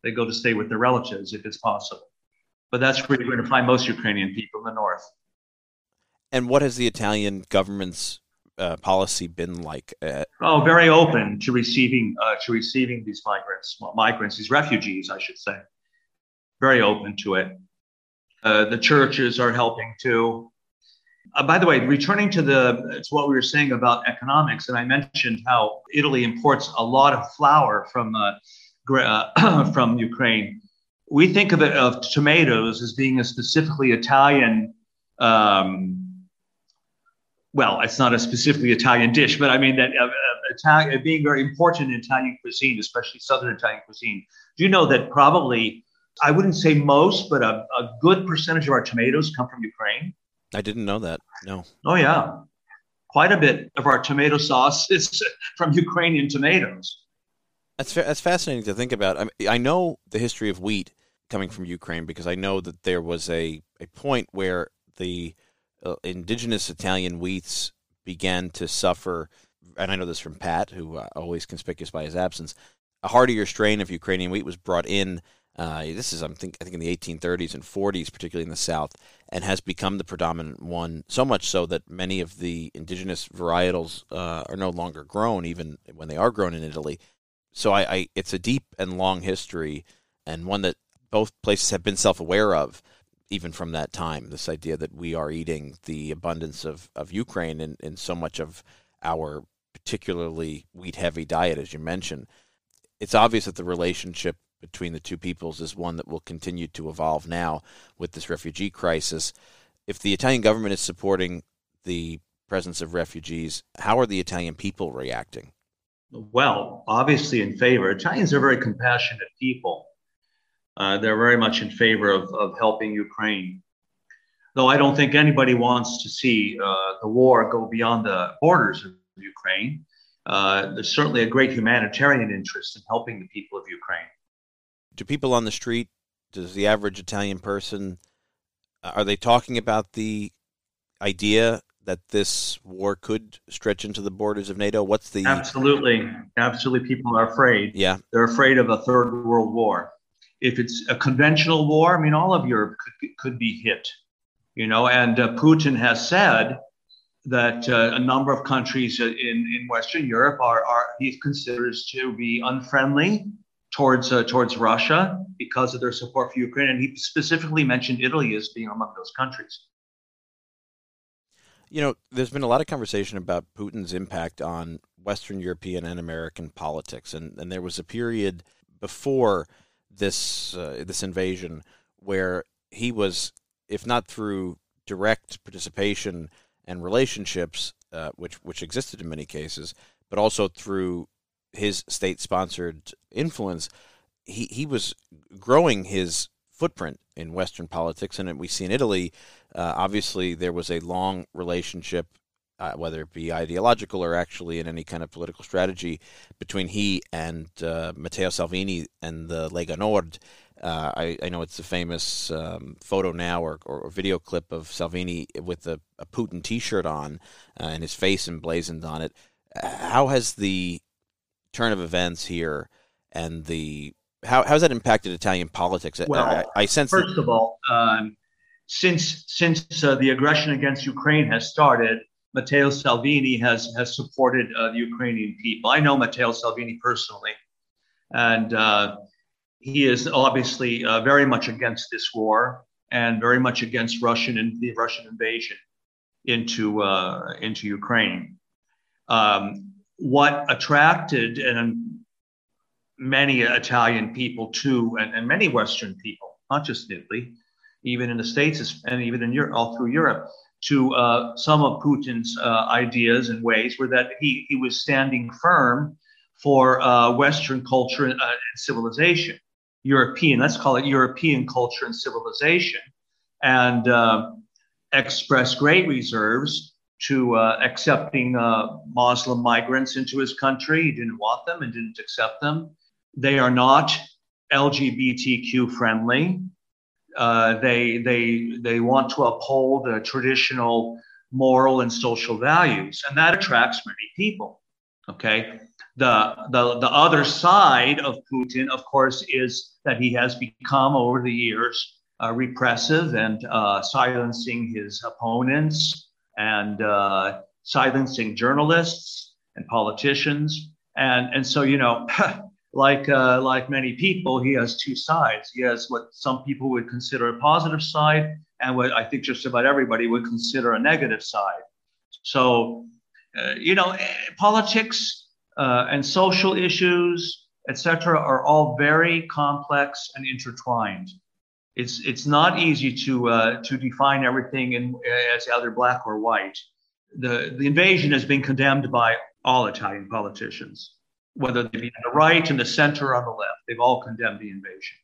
Speaker 4: They go to stay with their relatives if it's possible. But that's where you're going to find most Ukrainian people in the north.
Speaker 2: And what has the Italian government's uh, policy been like?
Speaker 4: Uh, oh, very open to receiving uh, to receiving these migrants, well, migrants, these refugees, I should say. Very open to it. Uh, the churches are helping too. Uh, by the way, returning to the to what we were saying about economics, and I mentioned how Italy imports a lot of flour from uh, uh, from Ukraine. We think of it of tomatoes as being a specifically Italian. Um, well, it's not a specifically Italian dish, but I mean that uh, uh Italian being very important in Italian cuisine, especially Southern Italian cuisine. Do you know that probably I wouldn't say most, but a, a good percentage of our tomatoes come from Ukraine?
Speaker 2: I didn't know that. No.
Speaker 4: Oh yeah, quite a bit of our tomato sauce is from Ukrainian tomatoes.
Speaker 2: That's that's fascinating to think about. I, mean, I know the history of wheat coming from Ukraine because I know that there was a, a point where the uh, indigenous Italian wheats began to suffer, and I know this from Pat, who uh, always conspicuous by his absence. A hardier strain of Ukrainian wheat was brought in. Uh, this is, I think, I think in the 1830s and 40s, particularly in the South, and has become the predominant one. So much so that many of the indigenous varietals uh, are no longer grown, even when they are grown in Italy. So I, I, it's a deep and long history, and one that both places have been self-aware of even from that time. This idea that we are eating the abundance of, of Ukraine in, in so much of our particularly wheat heavy diet, as you mentioned. It's obvious that the relationship between the two peoples is one that will continue to evolve now with this refugee crisis. If the Italian government is supporting the presence of refugees, how are the Italian people reacting?
Speaker 4: Well, obviously in favor. Italians are very compassionate people. Uh, they're very much in favor of, of helping Ukraine. Though I don't think anybody wants to see uh, the war go beyond the borders of Ukraine. Uh, there's certainly a great humanitarian interest in helping the people of Ukraine.
Speaker 2: Do people on the street, does the average Italian person, uh, are they talking about the idea that this war could stretch into the borders of NATO? What's the
Speaker 4: absolutely, absolutely? People are afraid.
Speaker 2: Yeah,
Speaker 4: they're afraid of a third world war if it's a conventional war, I mean, all of Europe could, could be hit, you know, and uh, Putin has said that uh, a number of countries in, in Western Europe are, are he considers to be unfriendly towards uh, towards Russia because of their support for Ukraine, and he specifically mentioned Italy as being among those countries.
Speaker 2: You know, there's been a lot of conversation about Putin's impact on Western European and American politics, and, and there was a period before this uh, this invasion, where he was, if not through direct participation and relationships, uh, which which existed in many cases, but also through his state-sponsored influence, he he was growing his footprint in Western politics, and we see in Italy, uh, obviously there was a long relationship uh, whether it be ideological or actually in any kind of political strategy, between he and uh, Matteo Salvini and the Lega Nord. Uh, I, I, know it's a famous um, photo now or, or, video clip of Salvini with a, a Putin T-shirt on uh, and his face emblazoned on it. How has the turn of events here and the how has that impacted Italian politics?
Speaker 4: Well, I, I sense first that- of all, um, since since uh, the aggression against Ukraine has started, Matteo Salvini has has supported uh, the Ukrainian people. I know Matteo Salvini personally, and uh, he is obviously uh, very much against this war and very much against Russian and the Russian invasion into uh, into Ukraine. Um, what attracted and many Italian people too, and, and many Western people, not just Italy, even in the States and even in Europe, all through Europe, to uh, some of Putin's uh, ideas and ways were that he, he was standing firm for uh, Western culture and, uh, and, civilization, European, let's call it European culture and civilization, and uh, expressed great reserves to uh, accepting Muslim migrants into his country. He didn't want them and didn't accept them. They are not LGBTQ friendly. Uh, they they they want to uphold uh, traditional moral and social values, and that attracts many people. Okay, the the the other side of Putin, of course, is that he has become over the years uh, repressive and uh, silencing his opponents and uh, silencing journalists and politicians, and and so you know. like uh, like many people, he has two sides. He has what some people would consider a positive side, and what I think just about everybody would consider a negative side. So, uh, you know, eh, politics uh, and social issues, etc., are all very complex and intertwined. It's it's not easy to uh, to define everything in, as either black or white. The the invasion has been condemned by all Italian politicians whether they be on the right, in the center, or on the left. They've all condemned the invasion.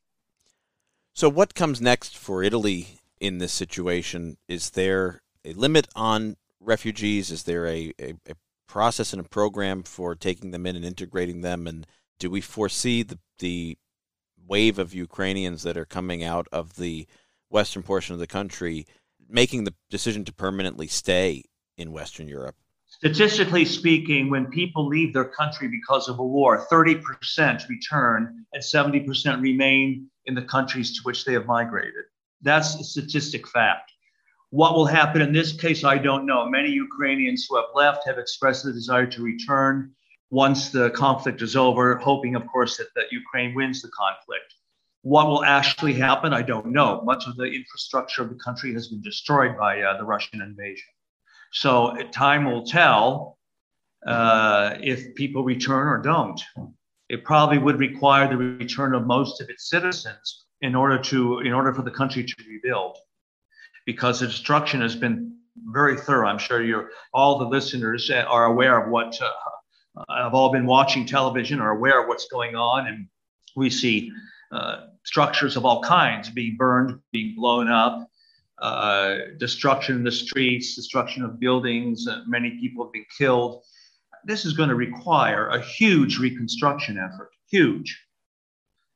Speaker 2: So, what comes next for Italy in this situation? Is there a limit on refugees? Is there a, a, a process and a program for taking them in and integrating them? And do we foresee the, the wave of Ukrainians that are coming out of the western portion of the country making the decision to permanently stay in Western Europe?
Speaker 4: Statistically speaking, when people leave their country because of a war, 30% return and 70% remain in the countries to which they have migrated. That's a statistic fact. What will happen in this case, I don't know. Many Ukrainians who have left have expressed the desire to return once the conflict is over, hoping, of course, that, that Ukraine wins the conflict. What will actually happen, I don't know. Much of the infrastructure of the country has been destroyed by uh, the Russian invasion. So time will tell uh, if people return or don't. It probably would require the return of most of its citizens in order to in order for the country to rebuild because the destruction has been very thorough. I'm sure you're all the listeners are aware of what uh, have all been watching television are aware of what's going on, and we see uh, structures of all kinds being burned, being blown up, uh, destruction in the streets, destruction of buildings. Uh, many people have been killed. This is going to require a huge reconstruction effort, huge,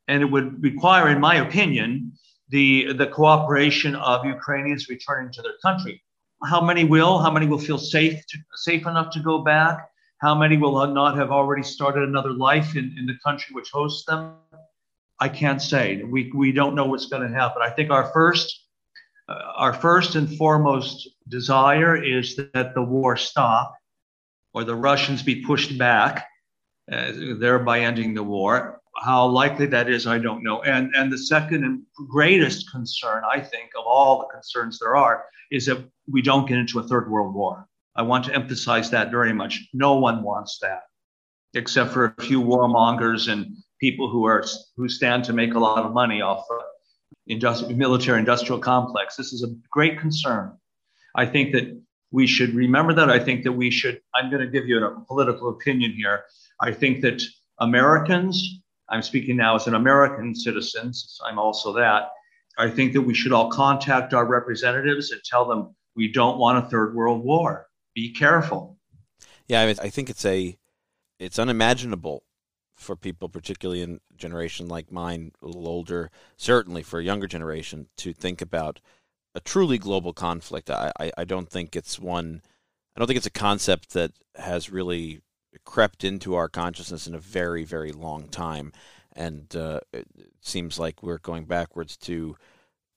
Speaker 4: and it would require, in my opinion, the, the cooperation of Ukrainians returning to their country. How many will? How many will feel safe to, safe enough to go back? How many will not have already started another life in, in the country which hosts them? I can't say. We, we don't know what's going to happen. I think our first uh, our first and foremost desire is that the war stop or the Russians be pushed back, uh, thereby ending the war. How likely that is, I don't know. And, and the second and greatest concern, I think, of all the concerns there are, is that we don't get into a third world war. I want to emphasize that very much. No one wants that, except for a few warmongers and people who are who stand to make a lot of money off of industri- military industrial complex. This is a great concern. I think that we should remember that. I think that we should. I'm going to give you a political opinion here. I think that Americans I'm speaking now as an American citizen, since I'm also that. I think that we should all contact our representatives and tell them we don't want a third world war. Be careful.
Speaker 2: Yeah, I, mean, I think it's a it's unimaginable for people, particularly in generation like mine, a little older, certainly for a younger generation, to think about a truly global conflict. I, I, I don't think it's one. I don't think it's a concept that has really crept into our consciousness in a very, very long time. And uh, it seems like we're going backwards to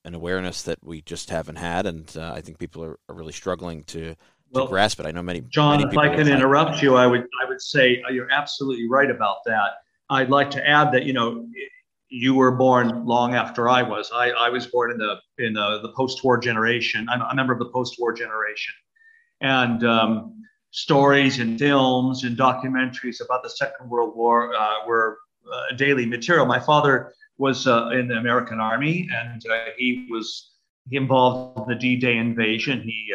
Speaker 2: an awareness that we just haven't had. And uh, I think people are, are really struggling to, to well, grasp it. I know many.
Speaker 4: John,
Speaker 2: many
Speaker 4: if I can interrupt you, I would, I would say uh, you're absolutely right about that. I'd like to add that, you know, you were born long after I was. I, I was born in the in the, the post-war generation. I'm a member of the post-war generation, and um, stories and films and documentaries about the Second World War uh, were uh, daily material. My father was uh, in the American Army, and uh, he was involved in the D-Day invasion. He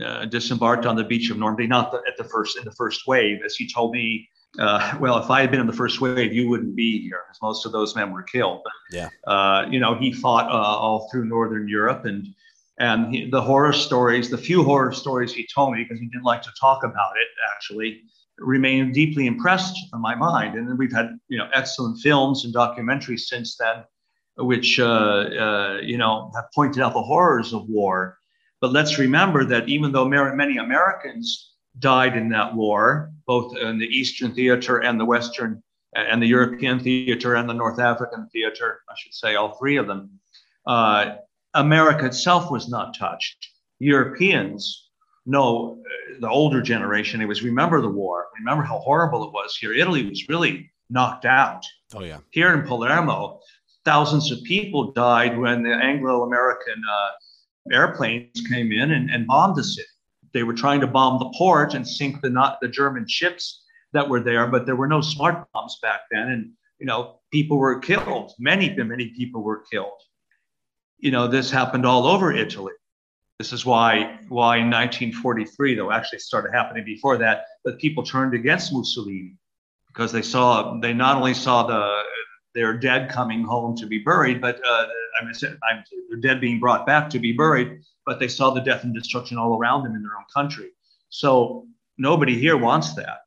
Speaker 4: uh, uh, disembarked on the beach of Normandy, not the, at the first in the first wave, as he told me. well, if I had been in the first wave, you wouldn't be here, because most of those men were killed. But,
Speaker 2: yeah.
Speaker 4: you know, he fought all through Northern Europe, and and he, the horror stories, the few horror stories he told me, because he didn't like to talk about it, actually, remain deeply impressed on my mind. And then we've had, you know, excellent films and documentaries since then, which, uh, uh, you know, have pointed out the horrors of war. But let's remember that even though many Americans died in that war, both in the Eastern theater and the Western and the European theater and the North African theater, I should say, all three of them. Uh, America itself was not touched. Europeans know uh, the older generation, it was remember the war, remember how horrible it was here. Italy was really knocked out.
Speaker 2: Oh, yeah.
Speaker 4: Here in Palermo, thousands of people died when the Anglo American uh, airplanes came in and, and bombed the city. They were trying to bomb the port and sink the, not, the German ships that were there, but there were no smart bombs back then. And, you know, people were killed. Many, many people were killed you know, this happened all over Italy. This is why, why in 1943, though actually started happening before that, that people turned against Mussolini because they saw, they not only saw the, their dead coming home to be buried, but uh, I mean, I'm, their dead being brought back to be buried, but they saw the death and destruction all around them in their own country. So nobody here wants that.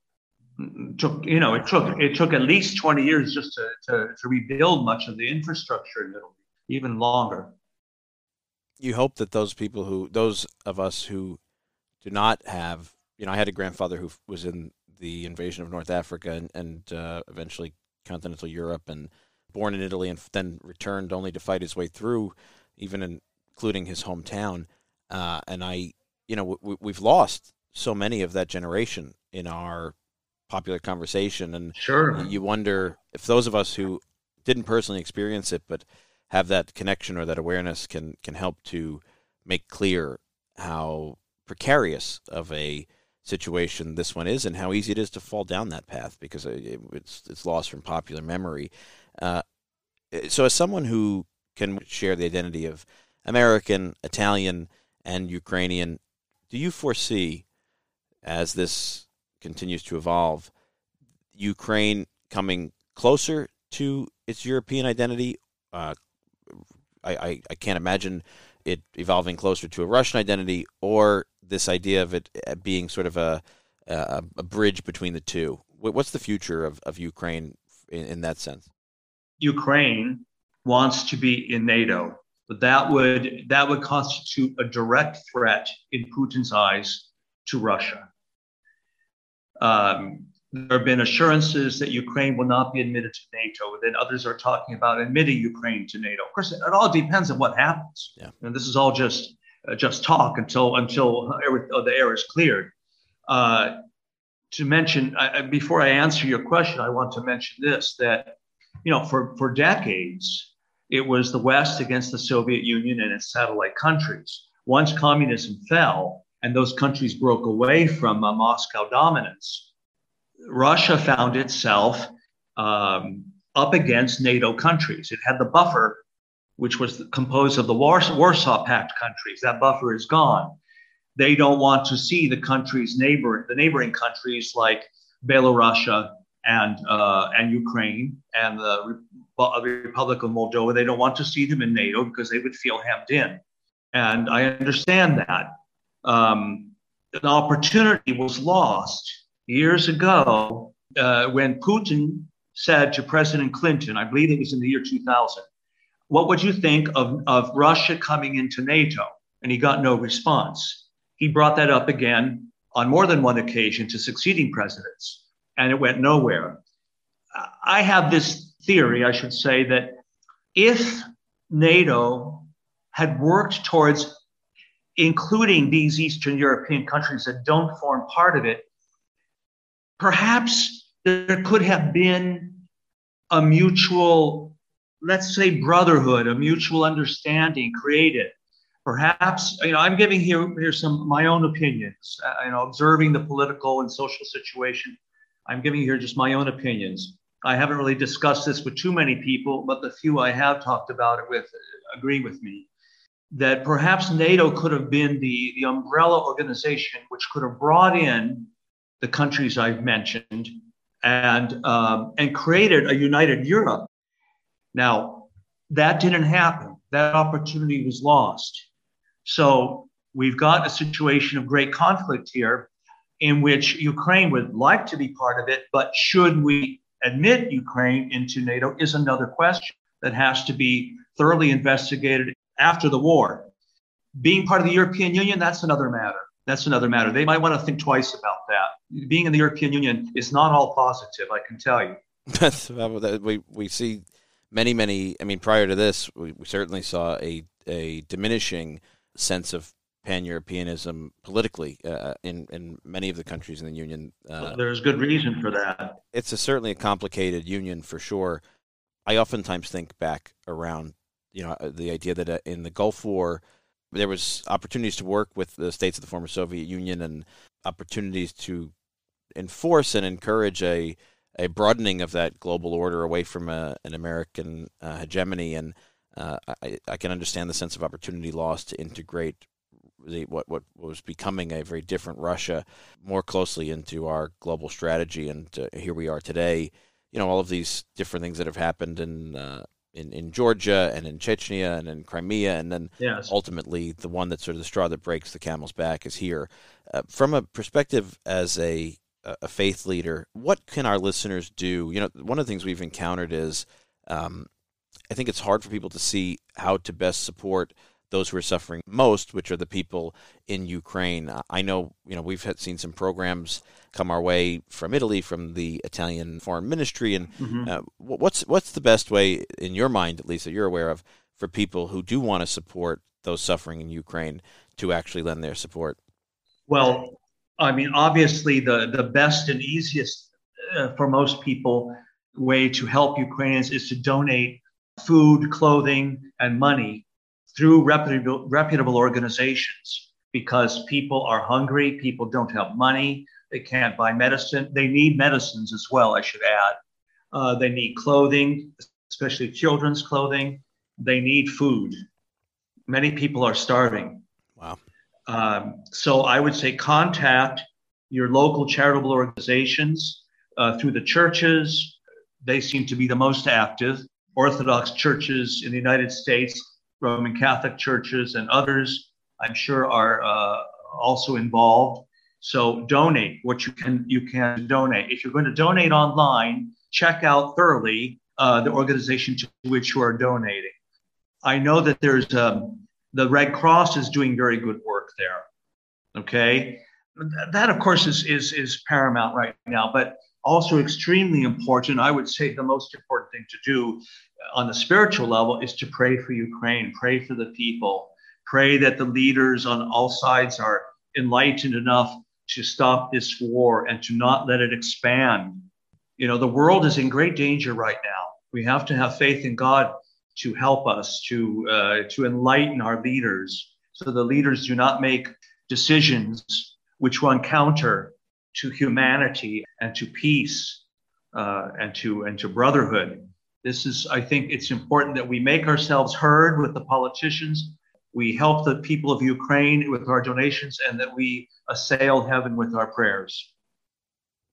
Speaker 4: It took you know it took it took at least 20 years just to, to, to rebuild much of the infrastructure in Italy, even longer.
Speaker 2: You hope that those people who those of us who do not have you know I had a grandfather who was in the invasion of North Africa and, and uh, eventually continental Europe and born in Italy and then returned only to fight his way through, even in, including his hometown. Uh, and I, you know, we, we've lost so many of that generation in our popular conversation, and
Speaker 4: sure,
Speaker 2: you wonder if those of us who didn't personally experience it but have that connection or that awareness can can help to make clear how precarious of a situation this one is and how easy it is to fall down that path because it, it's it's lost from popular memory. Uh, so, as someone who can share the identity of American, Italian, and Ukrainian, do you foresee, as this continues to evolve, Ukraine coming closer to its European identity? Uh, I, I, I can't imagine it evolving closer to a Russian identity or this idea of it uh, being sort of a, a, a bridge between the two. What's the future of, of Ukraine in, in that sense?
Speaker 4: Ukraine wants to be in NATO, but that would that would constitute a direct threat in Putin's eyes to Russia. Um, there have been assurances that Ukraine will not be admitted to NATO. Then others are talking about admitting Ukraine to NATO. Of course, it all depends on what happens.
Speaker 2: Yeah.
Speaker 4: And this is all just uh, just talk until until uh, the air is cleared. Uh, to mention I, before I answer your question, I want to mention this that you know for for decades it was the West against the Soviet Union and its satellite countries. Once communism fell and those countries broke away from uh, Moscow dominance, Russia found itself um, up against NATO countries. It had the buffer which was composed of the Warsaw Pact countries. That buffer is gone. They don't want to see the countries neighbor, the neighboring countries like Belarus and uh, and Ukraine and the Republic of Moldova. They don't want to see them in NATO because they would feel hemmed in, and I understand that. Um, an opportunity was lost years ago uh, when Putin said to President Clinton, I believe it was in the year 2000, what would you think of, of Russia coming into NATO? And he got no response. He brought that up again on more than one occasion to succeeding presidents, and it went nowhere. I have this theory, I should say, that if NATO had worked towards including these Eastern European countries that don't form part of it, perhaps there could have been a mutual let's say brotherhood, a mutual understanding created. Perhaps, you know, I'm giving here, here some my own opinions, uh, you know, observing the political and social situation. I'm giving here just my own opinions. I haven't really discussed this with too many people, but the few I have talked about it with agree with me that perhaps NATO could have been the, the umbrella organization which could have brought in the countries I've mentioned and, um, and created a united Europe now, that didn't happen. That opportunity was lost. So we've got a situation of great conflict here in which Ukraine would like to be part of it, but should we admit Ukraine into NATO is another question that has to be thoroughly investigated after the war. Being part of the European Union, that's another matter. That's another matter. They might want to think twice about that. Being in the European Union is not all positive, I can tell you.
Speaker 2: That's we we see many, many. I mean, prior to this, we, we certainly saw a a diminishing sense of pan Europeanism politically uh, in in many of the countries in the union.
Speaker 4: Uh, There's good reason for that.
Speaker 2: It's a, certainly a complicated union for sure. I oftentimes think back around, you know, the idea that uh, in the Gulf War, there was opportunities to work with the states of the former Soviet Union and opportunities to enforce and encourage a a broadening of that global order away from a, an American uh, hegemony, and uh, I, I, can understand the sense of opportunity lost to integrate the, what what was becoming a very different Russia more closely into our global strategy, and uh, here we are today. You know, all of these different things that have happened in uh, in, in Georgia and in Chechnya and in Crimea, and then
Speaker 4: yes.
Speaker 2: ultimately the one that's sort of the straw that breaks the camel's back is here. Uh, from a perspective as a a faith leader, what can our listeners do? You know, one of the things we've encountered is um, I think it's hard for people to see how to best support those who are suffering most, which are the people in Ukraine. I know, you know, we've had seen some programs come our way from Italy, from the Italian Foreign Ministry, and mm-hmm. uh, what's what's the best way, in your mind, at least that you're aware of, for people who do want to support those suffering in Ukraine to actually lend their support?
Speaker 4: Well, I mean, obviously, the the best and easiest uh, for most people way to help Ukrainians is to donate food, clothing, and money through reputable, reputable organizations because people are hungry, people don't have money, they can't buy medicine. They need medicines as well, I should add. Uh, they need clothing, especially children's clothing. They need food. Many people are starving.
Speaker 2: Wow.
Speaker 4: Um, so I would say contact your local charitable organizations uh, through the churches. They seem to be the most active. Orthodox churches in the United States, Roman Catholic churches, and others, I'm sure, are uh, also involved. So donate what you can. You can donate. If you're going to donate online, check out thoroughly uh, the organization to which you are donating. I know that there's um, the Red Cross is doing very good work there. Okay, that of course is is is paramount right now, but also extremely important. I would say the most important thing to do on the spiritual level is to pray for Ukraine, pray for the people, pray that the leaders on all sides are enlightened enough to stop this war and to not let it expand. You know, the world is in great danger right now. We have to have faith in God to help us, to, uh, to enlighten our leaders, so the leaders do not make decisions which run counter to humanity and to peace uh, and to and to brotherhood. This is, I think, it's important that we make ourselves heard with the politicians. We help the people of Ukraine with our donations, and that we assail heaven with our prayers.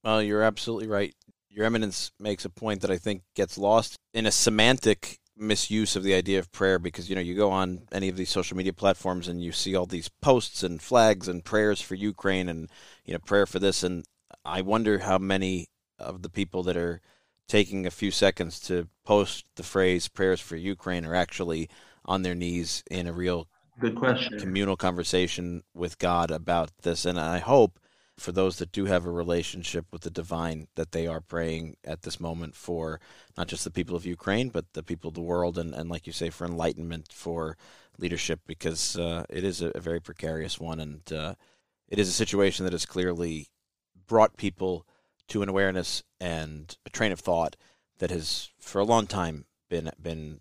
Speaker 2: Well, you're absolutely right. Your Eminence makes a point that I think gets lost in a semantic misuse of the idea of prayer because you know you go on any of these social media platforms and you see all these posts and flags and prayers for Ukraine and you know prayer for this. And I wonder how many of the people that are taking a few seconds to post the phrase prayers for Ukraine are actually on their knees in a real
Speaker 4: good question.
Speaker 2: communal conversation with God about this. And I hope for those that do have a relationship with the divine that they are praying at this moment for not just the people of Ukraine, but the people of the world, and, and like you say, for enlightenment, for leadership, because uh, it is a, a, very precarious one, and uh, it is a situation that has clearly brought people to an awareness and a train of thought that has, for a long time, been been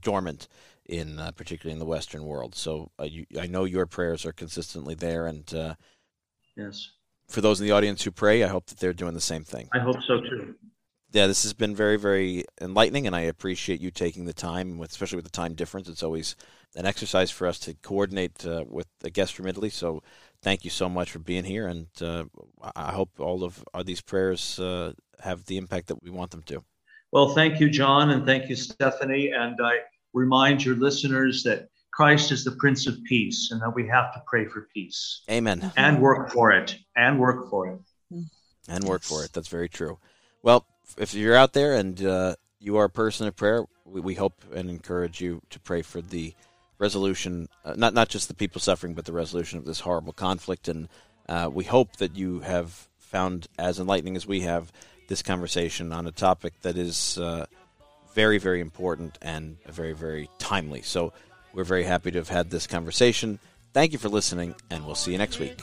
Speaker 2: dormant in uh, particularly in the Western world. So uh, you, I know your prayers are consistently there, and uh,
Speaker 4: yes
Speaker 2: for those in the audience who pray, I hope that they're doing the same thing.
Speaker 4: I hope so too.
Speaker 2: Yeah, this has been very, very enlightening, and I appreciate you taking the time, especially with the time difference. It's always an exercise for us to coordinate uh, with a guest from Italy. So, thank you so much for being here, and uh, I hope all of these prayers uh, have the impact that we want them to.
Speaker 4: Well, thank you, John, and thank you, Stephanie. And I remind your listeners that Christ is the Prince of Peace and that we have to pray for peace.
Speaker 2: Amen.
Speaker 4: And work for it. And work for it.
Speaker 2: And work for it. That's very true. Well, if you're out there and uh, you are a person of prayer, we, we, hope and encourage you to pray for the resolution, uh, not, not just the people suffering, but the resolution of this horrible conflict. And uh, we hope that you have found as enlightening as we have this conversation on a topic that is uh, very, very important and very, very timely. So, we're very happy to have had this conversation. Thank you for listening, and we'll see you next week.